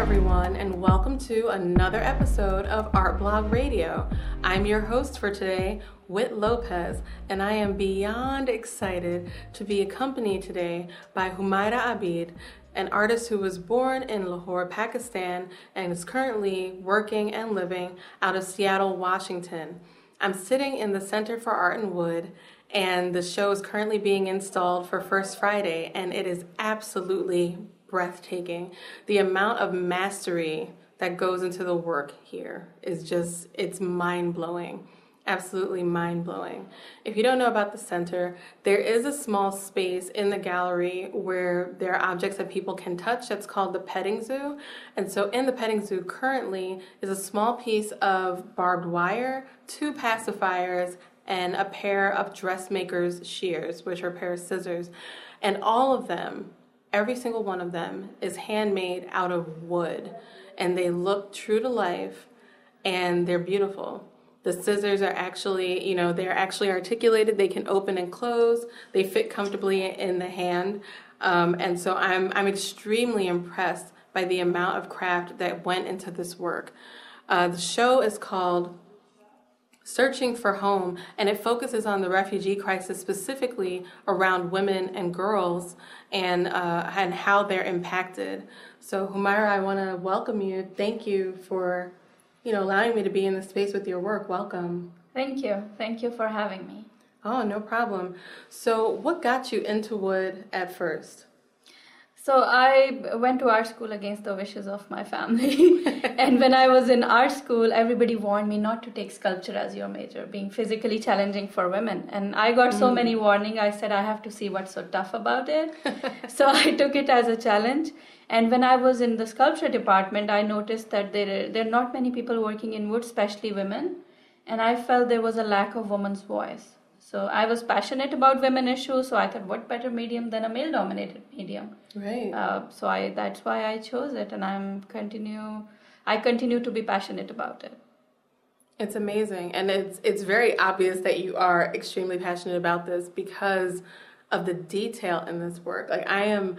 everyone, and welcome to another episode of Art Blog Radio. I'm your host for today, Whit Lopez, and I am beyond excited to be accompanied today by Humaira Abid, an artist who was born in Lahore, Pakistan, and is currently working and living out of Seattle, Washington. I'm sitting in the Center for Art and Wood, and the show is currently being installed for First Friday, and it is absolutely breathtaking. The amount of mastery that goes into the work here is just, it's mind blowing. Absolutely mind blowing. If you don't know about the center, there is a small space in the gallery where there are objects that people can touch that's called the petting zoo. And so, in the petting zoo currently is a small piece of barbed wire, two pacifiers, and a pair of dressmaker's shears, which are a pair of scissors. And all of them Every single one of them is handmade out of wood and they look true to life and they're beautiful. The scissors are actually, you know, they're actually articulated. They can open and close. They fit comfortably in the hand. Um, and so I'm, I'm extremely impressed by the amount of craft that went into this work. Uh, the show is called Searching for Home, and it focuses on the refugee crisis specifically around women and girls and, uh, and how they're impacted. So, Humaira, I want to welcome you. Thank you for you know, allowing me to be in the space with your work. Welcome. Thank you. Thank you for having me. Oh, no problem. So, what got you into wood at first? So I went to art school against the wishes of my family. and when I was in art school, everybody warned me not to take sculpture as your major, being physically challenging for women. And I got so mm. many warning. I said I have to see what's so tough about it. so I took it as a challenge. And when I was in the sculpture department, I noticed that there there are not many people working in wood, especially women. And I felt there was a lack of woman's voice. So I was passionate about women issues, so I thought, what better medium than a male-dominated medium? Right. Uh, so I that's why I chose it, and I'm continue. I continue to be passionate about it. It's amazing, and it's it's very obvious that you are extremely passionate about this because of the detail in this work. Like I am,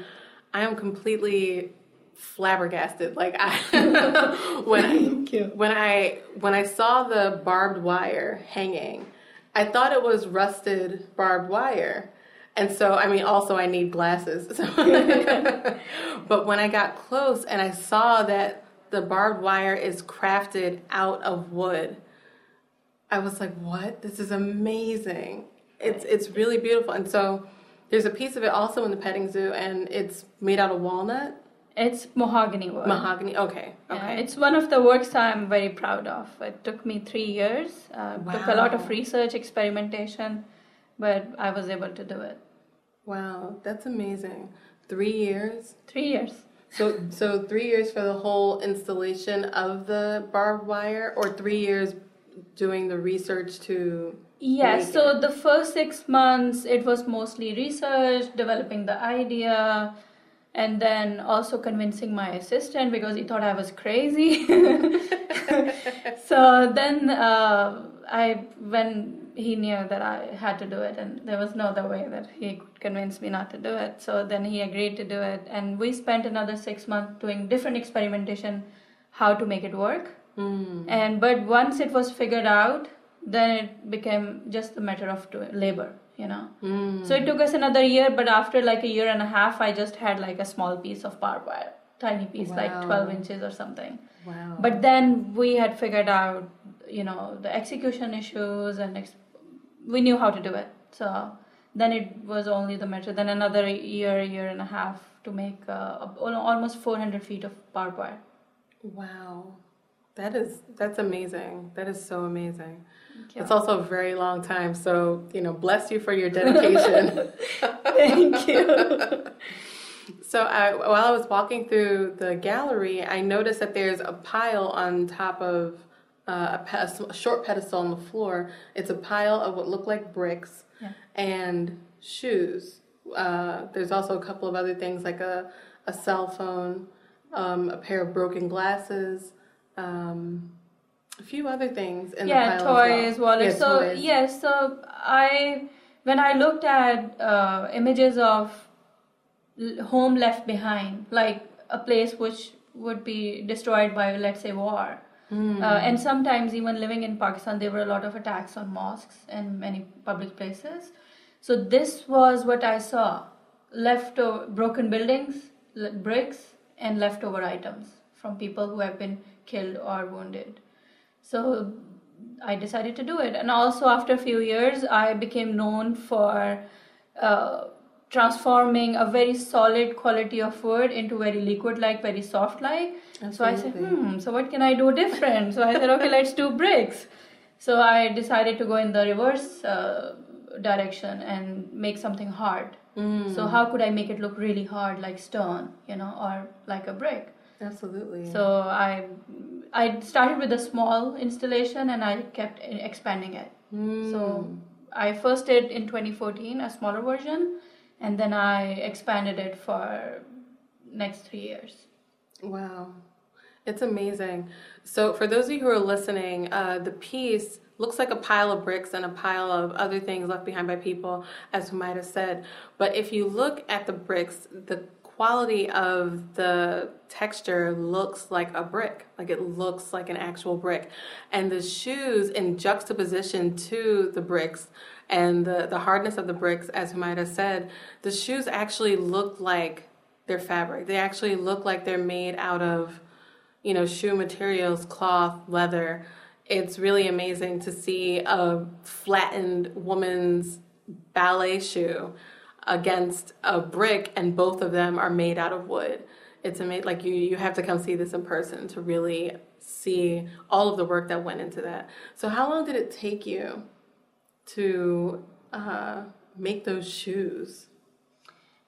I am completely flabbergasted. Like I when I when I when I saw the barbed wire hanging I thought it was rusted barbed wire. And so, I mean, also I need glasses. but when I got close and I saw that the barbed wire is crafted out of wood, I was like, "What? This is amazing! It's it's really beautiful." And so, there's a piece of it also in the petting zoo, and it's made out of walnut. It's mahogany wood. Mahogany, okay, okay. Yeah, it's one of the works I'm very proud of. It took me three years. Uh, wow. Took a lot of research, experimentation, but I was able to do it. Wow, that's amazing. Three years. Three years. So, so three years for the whole installation of the barbed wire, or three years doing the research to. Yes. So it? the first six months, it was mostly research, developing the idea and then also convincing my assistant because he thought I was crazy. so then uh, I, when he knew that I had to do it, and there was no other way that he could convince me not to do it. So then he agreed to do it, and we spent another six months doing different experimentation, how to make it work. Mm. And but once it was figured out, then it became just a matter of labor you know? Mm. so it took us another year but after like a year and a half i just had like a small piece of barbed wire tiny piece wow. like 12 inches or something. Wow. But then we had figured out you know the execution issues and ex- we knew how to do it. So then it was only the matter then another year year and a half to make uh, almost 400 feet of barbed wire. Wow that is that's amazing that is so amazing it's also a very long time. So, you know, bless you for your dedication. Thank you. so, I, while I was walking through the gallery, I noticed that there's a pile on top of uh, a, a, short pedestal on the floor. It's a pile of what look like bricks yeah. and shoes. Uh, there's also a couple of other things like a, a cell phone, um, a pair of broken glasses. Um, a few other things in yeah, the pile toys, well. wallets. Yeah, so toys. yes, so I when I looked at uh, images of home left behind, like a place which would be destroyed by, let's say, war. Mm. Uh, and sometimes, even living in Pakistan, there were a lot of attacks on mosques and many public places. So, this was what I saw leftover broken buildings, bricks, and leftover items from people who have been killed or wounded. So, I decided to do it. And also, after a few years, I became known for. Uh, transforming a very solid quality of wood into very liquid like very soft like so i said hmm so what can i do different so i said okay let's do bricks so i decided to go in the reverse uh, direction and make something hard mm. so how could i make it look really hard like stone you know or like a brick absolutely so i i started with a small installation and i kept expanding it mm. so i first did in 2014 a smaller version and then I expanded it for next three years. Wow, it's amazing. So for those of you who are listening, uh, the piece looks like a pile of bricks and a pile of other things left behind by people, as we might have said. But if you look at the bricks, the quality of the texture looks like a brick like it looks like an actual brick and the shoes in juxtaposition to the bricks and the, the hardness of the bricks, as Humaira said, the shoes actually look like they're fabric. They actually look like they're made out of, you know, shoe materials, cloth, leather. It's really amazing to see a flattened woman's ballet shoe against a brick, and both of them are made out of wood. It's amazing. Like you, you have to come see this in person to really see all of the work that went into that. So, how long did it take you to uh, make those shoes?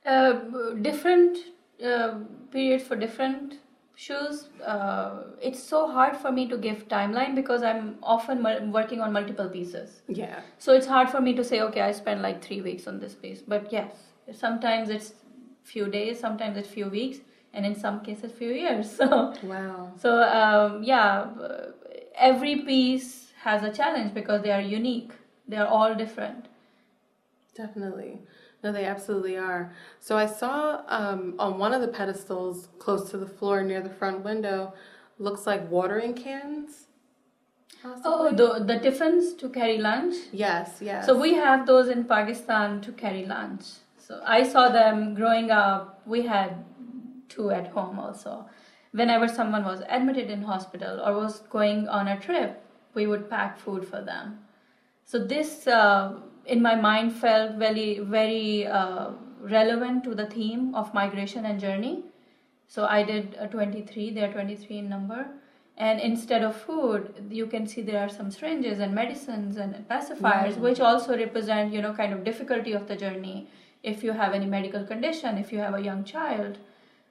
Uh, different uh, periods for different shoes. Uh, it's so hard for me to give timeline because I'm often working on multiple pieces. Yeah. So it's hard for me to say, okay, I spent like three weeks on this piece. But yes, sometimes it's few days, sometimes it's few weeks, and in some cases a few years. So wow. So um, yeah, every piece has a challenge because they are unique they're all different. Definitely. No, they absolutely are. So I saw um, on one of the pedestals close to the floor near the front window, looks like watering cans. Oh, the, the tiffins to carry lunch? Yes, yes. So we have those in Pakistan to carry lunch. So I saw them growing up. We had two at home also. Whenever someone was admitted in hospital or was going on a trip, we would pack food for them. So this, uh, in my mind, felt very, very uh, relevant to the theme of migration and journey. So I did a 23. They are 23 in number. And instead of food, you can see there are some syringes and medicines and pacifiers, which also represent, you know, kind of difficulty of the journey. If you have any medical condition, if you have a young child,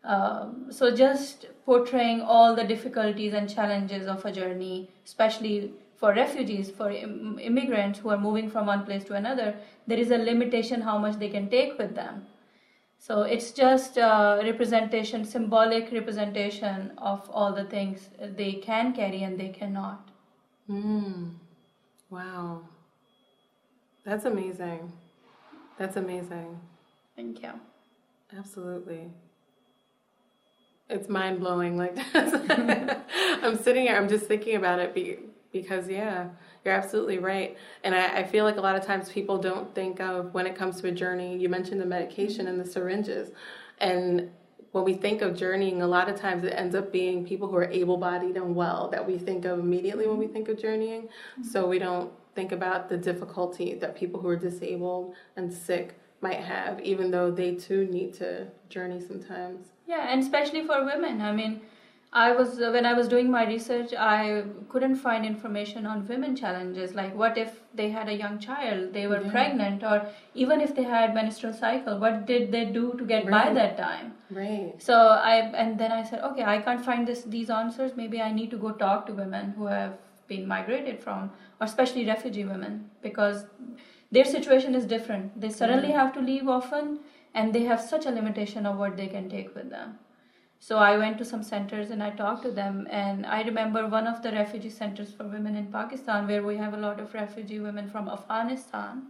um, so just portraying all the difficulties and challenges of a journey, especially for refugees, for Im- immigrants who are moving from one place to another, there is a limitation how much they can take with them. So it's just a representation, symbolic representation of all the things they can carry and they cannot. Mm. Wow. That's amazing. That's amazing. Thank you. Absolutely. It's mind blowing. Like I'm sitting here, I'm just thinking about it because yeah you're absolutely right. And I, I, feel like a lot of times people don't think of when it comes to a journey you mentioned the medication and the syringes. And when we think of journeying a lot of times it ends up being people who are able-bodied and well that we think of immediately when we think of journeying. Mm-hmm. so we don't think about the difficulty that people who are disabled and sick might have even though they too need to journey sometimes. Yeah and especially for women i mean I was uh, when I was doing my research, I couldn't find information on women challenges. Like, what if they had a young child, they were yeah. pregnant, or even if they had menstrual cycle, what did they do to get right. by that time? Right. So I and then I said, okay, I can't find this these answers. Maybe I need to go talk to women who have been migrated from, or especially refugee women, because their situation is different. They suddenly yeah. have to leave often, and they have such a limitation of what they can take with them. So I went to some centers and I talked to them. And I remember one of the refugee centers for women in Pakistan, where we have a lot of refugee women from Afghanistan.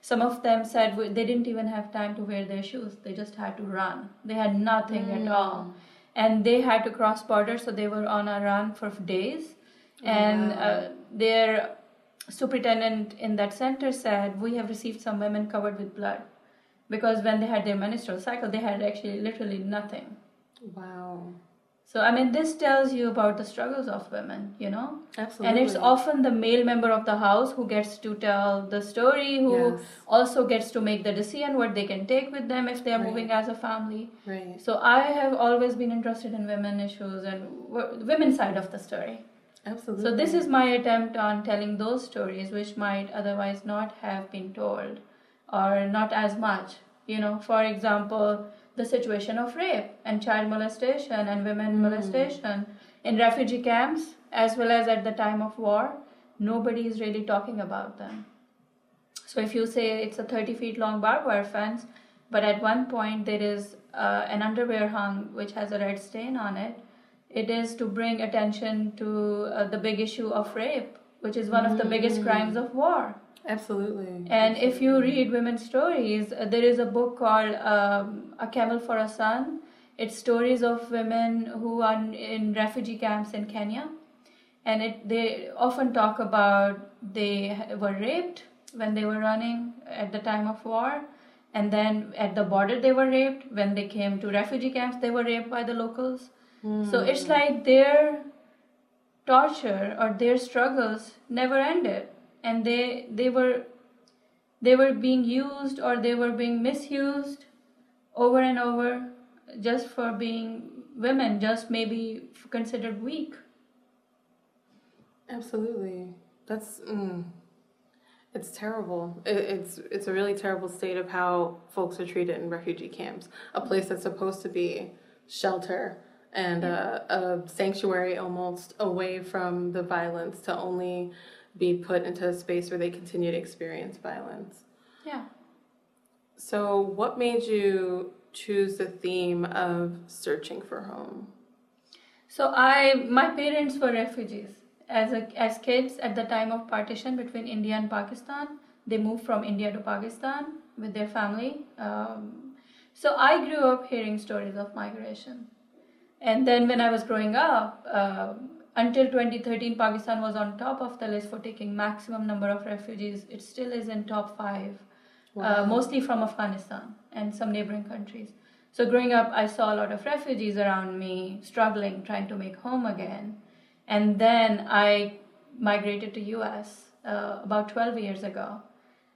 Some of them said they didn't even have time to wear their shoes, they just had to run. They had nothing mm. at all. and they had to cross borders, so they were on a run for days. And uh, their superintendent in that center said, We have received some women covered with blood because when they had their menstrual cycle, they had actually literally nothing. Wow. So, I mean, this tells you about the struggles of women, you know? Absolutely. And it's often the male member of the house who gets to tell the story, who Yes. also gets to make the decision what they can take with them if they are Right. moving as a family. Right. So, I have always been interested in women issues and w- women's side of the story. Absolutely. So, this is my attempt on telling those stories which might otherwise not have been told or not as much. You know, for example, the situation of rape and child molestation and women molestation in refugee camps as well as at the time of war. Nobody is really talking about them. So, if you say it's a 30 feet long barbed wire fence, but at one point there is uh, an underwear hung which has a red stain on it, it is to bring attention to uh, the big issue of rape, which is one of the biggest crimes of war. Absolutely. And if you read women's stories, uh, there is a book called um, A Camel for a Son. It's stories of women who are in refugee camps in Kenya. And it, they often talk about they were raped when they were running at the time of war. And then at the border, they were raped. When they came to refugee camps, they were raped by the locals. So it's like their torture or their struggles never ended and they they were they were being used or they were being misused over and over just for being women just maybe considered weak Absolutely. That's mm, it's terrible. It, it's it's a really terrible state of how folks are treated in refugee camps. A place that's supposed to be shelter and a, a sanctuary almost away from the violence to only be put into a space where they continue to experience violence. yeah So, what made you choose the theme of searching for home? So I, my parents were refugees as a, as kids at the time of partition between India and Pakistan. They moved from India to Pakistan with their family. Um, so I grew up hearing stories of migration, and then when I was growing up, uh, until 2013, Pakistan was on top of the list for taking maximum number of refugees. It still is in top five uh, mostly from Afghanistan and some neighboring countries. So, growing up, I saw a lot of refugees around me struggling, trying to make home again. And then I migrated to US uh, about 12 years ago.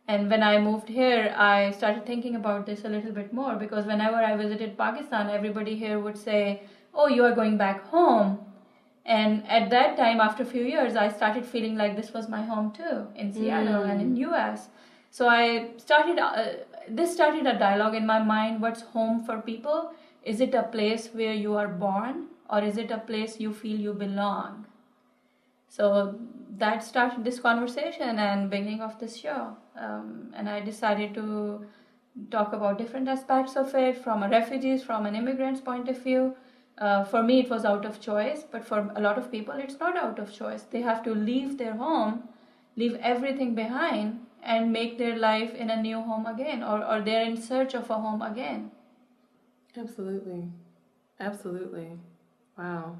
And when I moved here, I started thinking about this a little bit more because whenever I visited Pakistan, everybody here would say, Oh, you are going back home. And at that time, after a few years, I started feeling like this was my home too, in Seattle and in US. So I started, uh, this started a dialogue in my mind what's home for people? Is it a place where you are born or is it a place you feel you belong? So that started this conversation and beginning of this show. Um, and I decided to talk about different aspects of it from a refugee's, from an immigrant's point of view. Uh, for me, it was out of choice, but for a lot of people, it's not out of choice. They have to leave their home, leave everything behind, and make their life in a new home again, or, or they're in search of a home again. Absolutely. Absolutely. Wow.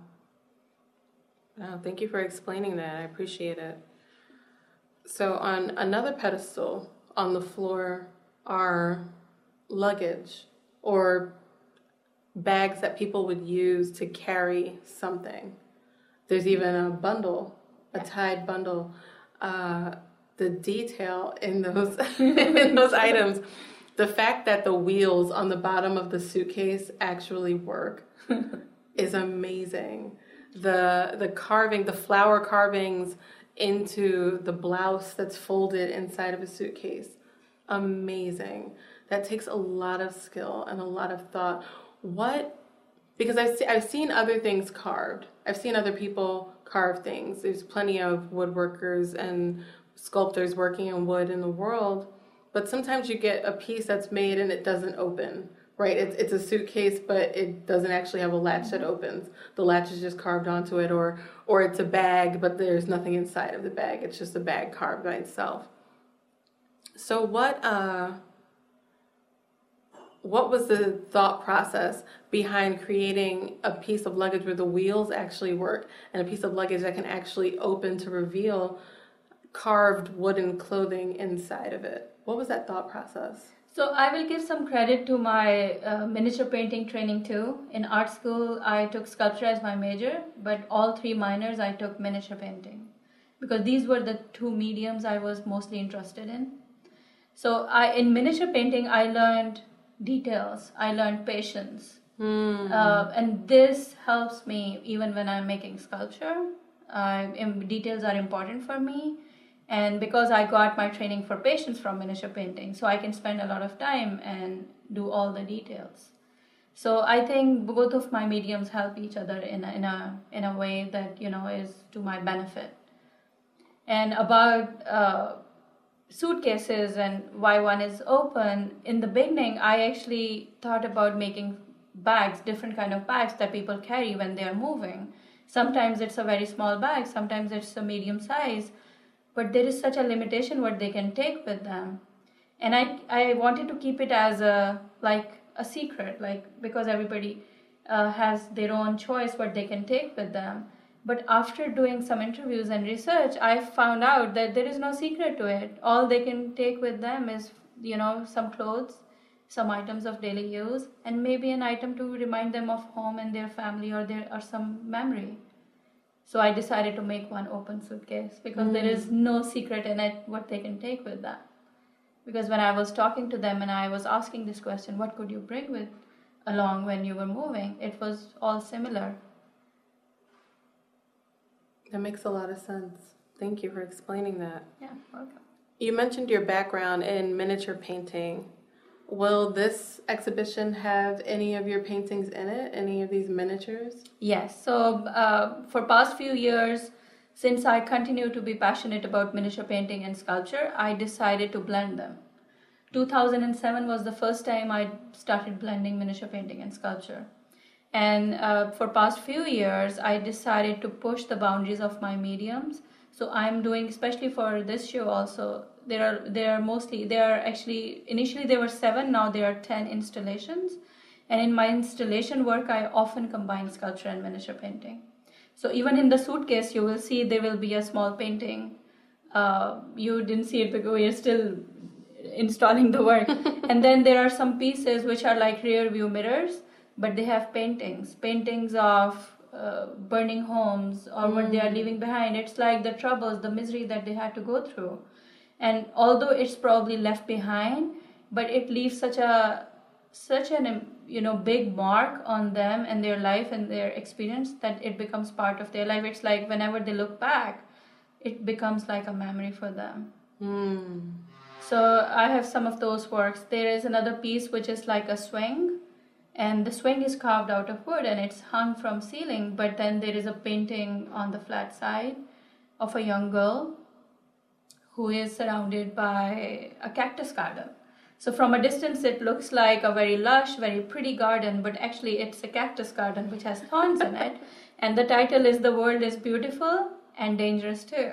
Wow, thank you for explaining that. I appreciate it. So, on another pedestal on the floor are luggage or bags that people would use to carry something. There's even a bundle, a tied bundle. Uh, the detail in those in those items, the fact that the wheels on the bottom of the suitcase actually work is amazing. The the carving, the flower carvings into the blouse that's folded inside of a suitcase, amazing. That takes a lot of skill and a lot of thought. What because I've, se- I've seen other things carved. I've seen other people carve things. There's plenty of woodworkers and sculptors working in wood in the world, but sometimes you get a piece that's made and it doesn't open. Right? It's it's a suitcase, but it doesn't actually have a latch that opens. The latch is just carved onto it, or or it's a bag, but there's nothing inside of the bag. It's just a bag carved by itself. So what uh what was the thought process behind creating a piece of luggage where the wheels actually work and a piece of luggage that can actually open to reveal carved wooden clothing inside of it? What was that thought process? So I will give some credit to my uh, miniature painting training too. In art school, I took sculpture as my major, but all three minors I took miniature painting because these were the two mediums I was mostly interested in. So I in miniature painting I learned details. I learned patience. Hmm. Uh, and this helps me even when I'm making sculpture. I, details are important for me and because i got my training for patience from miniature painting so i can spend a lot of time and do all the details so i think both of my mediums help each other in a, in a in a way that you know is to my benefit and about uh, suitcases and why one is open. In the beginning i actually thought about making bags different kind of bags that people carry when they are moving. Sometimes it's a very small bag sometimes it's a medium size but there is such a limitation what they can take with them. And i i wanted to keep it as a like a secret like because everybody uh, has their own choice what they can take with them but after doing some interviews and research i found out that there is no secret to it all they can take with them is you know some clothes some items of daily use and maybe an item to remind them of home and their family or their or some memory so I decided to make one open suitcase because mm. there is no secret in it what they can take with that. Because when I was talking to them and I was asking this question, what could you bring with along when you were moving? It was all similar. That makes a lot of sense. Thank you for explaining that. Yeah, welcome. You mentioned your background in miniature painting. Will this exhibition have any of your paintings in it? Any of these miniatures? Yes. So uh, for past few years, since I continue to be passionate about miniature painting and sculpture, I decided to blend them. 2007 was the first time I started blending miniature painting and sculpture. And uh, for past few years, I decided to push the boundaries of my mediums. So I'm doing, especially for this show also, there are there are mostly there are actually initially there were seven now there are 10 installations. And in my installation work i often combine sculpture and miniature painting. So even in the suitcase you will see there will be a small painting. Uh, you didn't see it because we are still installing the work. And then there are some pieces which are like rear view mirrors but they have paintings paintings of uh, burning homes or mm. what they are mm. leaving behind it's like the troubles the misery that they had to go through and although it's probably left behind but it leaves such a such an you know big mark on them and their life and their experience that it becomes part of their life it's like whenever they look back it becomes like a memory for them mm. so i have some of those works there is another piece which is like a swing and the swing is carved out of wood and it's hung from ceiling but then there is a painting on the flat side of a young girl who is surrounded by a cactus garden. So from a distance, it looks like a very lush, very pretty garden, but actually it's a cactus garden which has thorns in it. And the title is The World is Beautiful and Dangerous Too.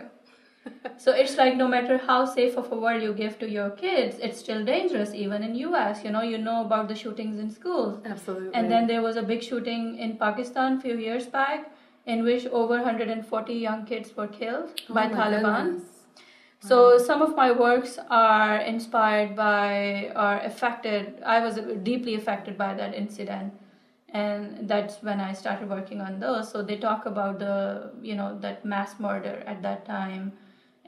So it's like no matter how safe of a world you give to your kids, it's still dangerous, even in US. You know, you know about the shootings in schools. Absolutely. And then there was a big shooting in Pakistan a few years back in which over 140 young kids were killed oh by Taliban. Goodness so some of my works are inspired by or affected. I was deeply affected by that incident, and that's when I started working on those. So they talk about the you know that mass murder at that time,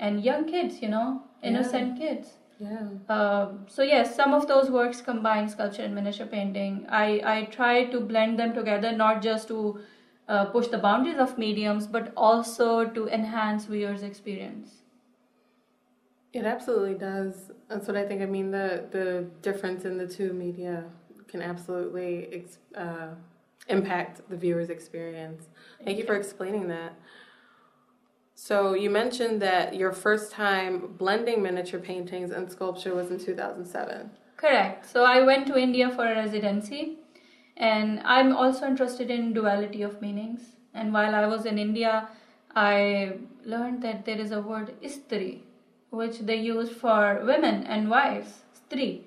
and young kids, you know, innocent yeah. kids. Yeah. Uh, so yes, some of those works combine sculpture and miniature painting. I I try to blend them together, not just to uh, push the boundaries of mediums, but also to enhance viewers' experience. It absolutely does. That's what I think. I mean, the the difference in the two media can absolutely uh, impact the viewer's experience. Thank you for explaining that. So you mentioned that your first time blending miniature paintings and sculpture was in 2007. Correct. So I went to India for a residency, and I'm also interested in duality of meanings. And while I was in India, I learned that there is a word istri, which they use for women and wives, stri.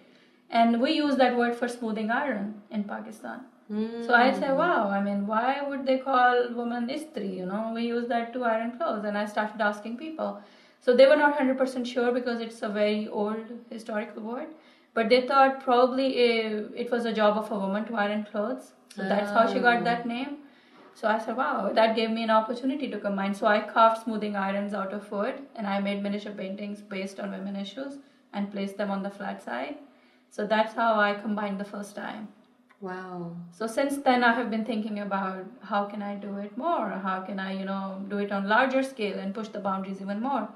and we use that word for smoothing iron in Pakistan. Mm. So I say, wow, I mean, why would they call woman istri? You know, we use that to iron clothes. And I started asking people. So they were not 100% sure because it's a very old historical word. But they thought probably it was a job of a woman to iron clothes. So that's how she got that name. So I said, wow, that gave me an opportunity to combine. So I carved smoothing irons out of wood and I made miniature paintings based on women issues and placed them on the flat side. So that's how I combined the first time. Wow. So since then I have been thinking about how can I do it more? How can I, you know, do it on larger scale and push the boundaries even more?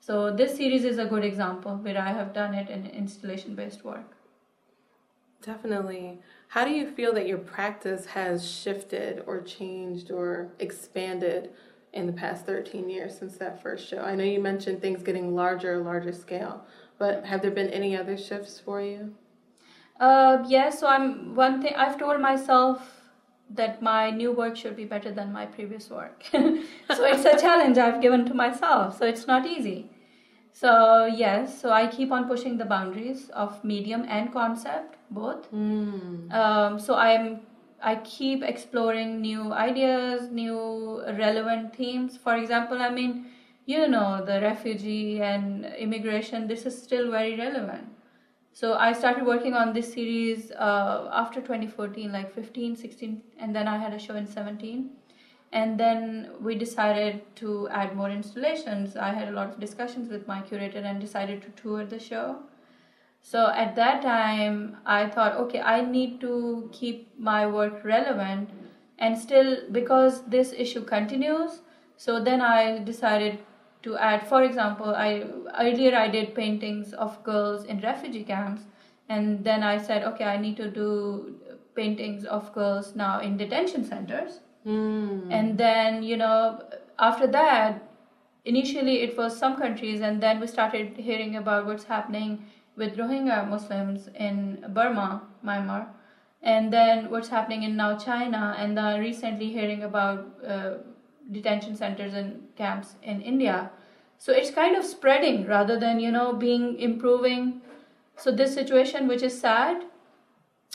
So this series is a good example where I have done it in installation based work. Definitely. How do you feel that your practice has shifted or changed or expanded in the past 13 years since that first show? I know you mentioned things getting larger, larger scale, but have there been any other shifts for you? Uh, yeah, so I'm one thing I've told myself that my new work should be better than my previous work. so it's a challenge I've given to myself. So it's not easy. So yes, so I keep on pushing the boundaries of medium and concept both. Mm. Um, so I'm I keep exploring new ideas, new relevant themes. For example, I mean, you know, the refugee and immigration. This is still very relevant. So I started working on this series uh, after 2014, like 15, 16, and then I had a show in 17 and then we decided to add more installations. I had a lot of discussions with my curator and decided to tour the show. So at that time i thought okay i need to keep my work relevant and still because this issue continues so then i decided to add for example i earlier i did paintings of girls in refugee camps and then i said okay i need to do paintings of girls now in detention centers Mm. And then, you know, after that, initially it was some countries, and then we started hearing about what's happening with Rohingya Muslims in Burma, Myanmar, and then what's happening in now China, and then recently hearing about uh, detention centers and camps in India. So it's kind of spreading rather than, you know, being improving. So this situation, which is sad,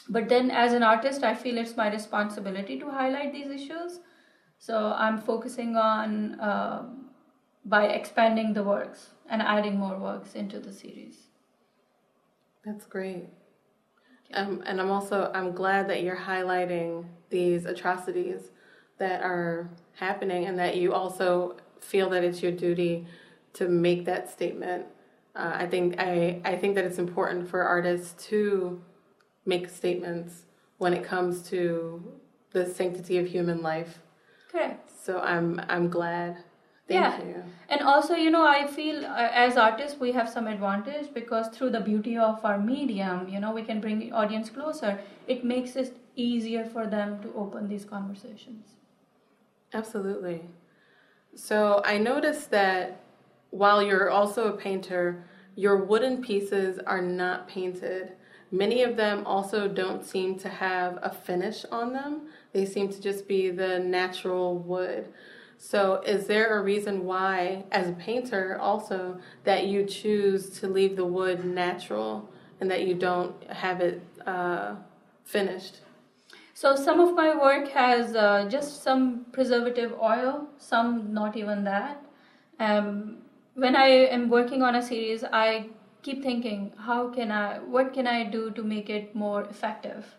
but then as an artist i feel it's my responsibility to highlight these issues so i'm focusing on uh, by expanding the works and adding more works into the series that's great um, and i'm also i'm glad that you're highlighting these atrocities that are happening and that you also feel that it's your duty to make that statement uh, i think I, I think that it's important for artists to make statements when it comes to the sanctity of human life. Correct. So I'm I'm glad. Thank yeah. you. And also, you know, I feel uh, as artists we have some advantage because through the beauty of our medium, you know, we can bring the audience closer. It makes it easier for them to open these conversations. Absolutely. So I noticed that while you're also a painter, your wooden pieces are not painted. Many of them also don't seem to have a finish on them. They seem to just be the natural wood. So, is there a reason why, as a painter, also that you choose to leave the wood natural and that you don't have it uh, finished? So, some of my work has uh, just some preservative oil, some not even that. Um, when I am working on a series, I keep thinking how can i what can i do to make it more effective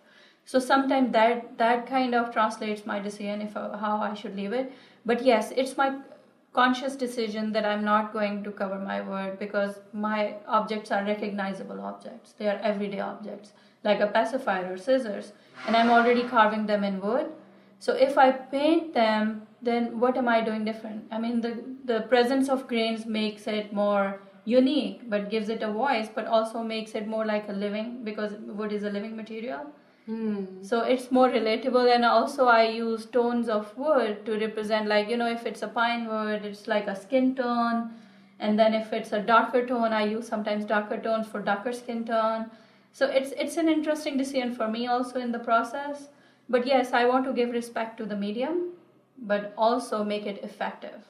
so sometimes that that kind of translates my decision if uh, how i should leave it but yes it's my conscious decision that i'm not going to cover my word because my objects are recognizable objects. They are everyday objects like a pacifier or scissors and i'm already carving them in wood. So if i paint them then what am i doing different? I mean the the presence of grains makes it more unique but gives it a voice but also makes it more like a living because wood is a living material mm. so it's more relatable and also i use tones of wood to represent like you know if it's a pine wood it's like a skin tone and then if it's a darker tone i use sometimes darker tones for darker skin tone so it's it's an interesting decision for me also in the process but yes i want to give respect to the medium but also make it effective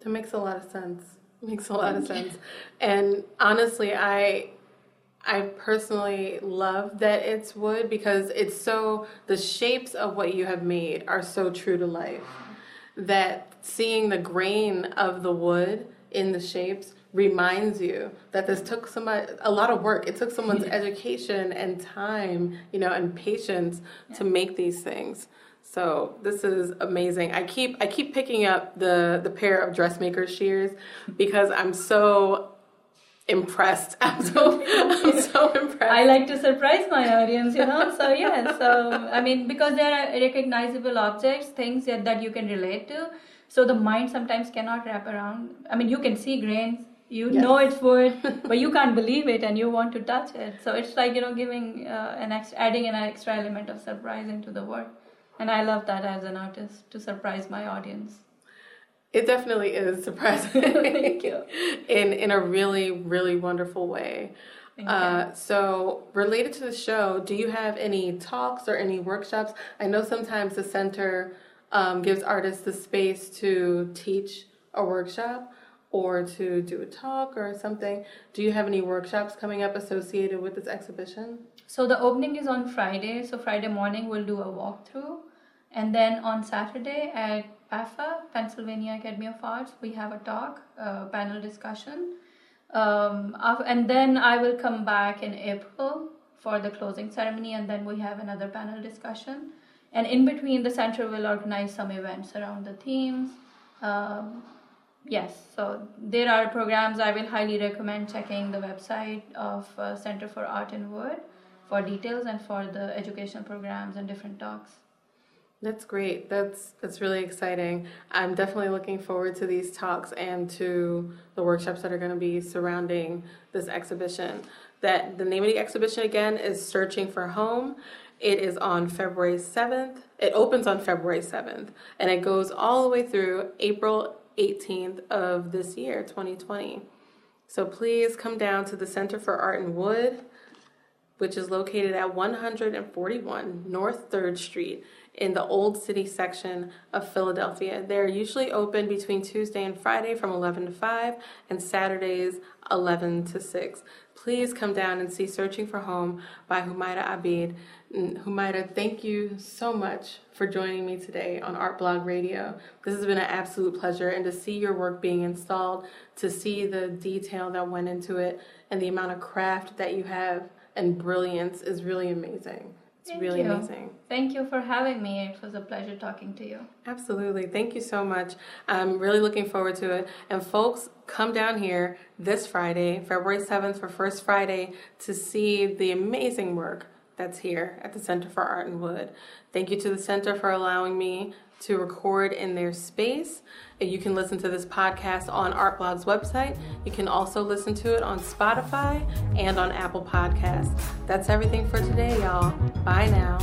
that makes a lot of sense. Makes a lot of sense. And honestly, I I personally love that it's wood because it's so the shapes of what you have made are so true to life that seeing the grain of the wood in the shapes reminds you that this took somebody a lot of work. It took someone's education and time, you know, and patience yeah. to make these things. So this is amazing. I keep I keep picking up the the pair of dressmaker shears because I'm so impressed. I'm so I'm so impressed. I like to surprise my audience, you know. So yeah, so I mean because they are recognizable objects, things that, that you can relate to. So the mind sometimes cannot wrap around. I mean, you can see grains, you yes. know it's wood, but you can't believe it, and you want to touch it. So it's like you know giving uh, an extra, adding an extra element of surprise into the work, and I love that as an artist to surprise my audience. It definitely is surprising. Thank you. In in a really really wonderful way. Uh, so, related to the show, do you have any talks or any workshops? I know sometimes the center um, gives artists the space to teach a workshop or to do a talk or something. Do you have any workshops coming up associated with this exhibition? So the opening is on Friday. So Friday morning we'll do a walkthrough, and then on Saturday at PAFA, Pennsylvania Academy of Arts, we have a talk, a panel discussion, um, and then I will come back in April for the closing ceremony, and then we have another panel discussion. And in between, the center will organize some events around the themes. Um, yes, so there are programs I will highly recommend checking the website of uh, Center for Art and Wood for details and for the educational programs and different talks. That's great. That's that's really exciting. I'm definitely looking forward to these talks and to the workshops that are going to be surrounding this exhibition. That the name of the exhibition again is Searching for Home. It is on February 7th. It opens on February 7th and it goes all the way through April 18th of this year, 2020. So please come down to the Center for Art and Wood, which is located at 141 North 3rd Street in the Old City section of Philadelphia. They're usually open between Tuesday and Friday from 11 to 5 and Saturdays 11 to 6. Please come down and see Searching for Home by Humaira Abid. Mm, Humaira, thank you so much for joining me today on Art Blog Radio. This has been an absolute pleasure, and to see your work being installed, to see the detail that went into it, and the amount of craft that you have and brilliance is really amazing. It's Thank really you. amazing. Thank you for having me. It was a pleasure talking to you. Absolutely. Thank you so much. I'm really looking forward to it. And folks, come down here this Friday, February 7th, for First Friday to see the amazing work that's here at the Center for Art and Wood. Thank you to the Center for allowing me to record in their space. You can listen to this podcast on ArtBlog's website. You can also listen to it on Spotify and on Apple Podcasts. That's everything for today, y'all. Bye now.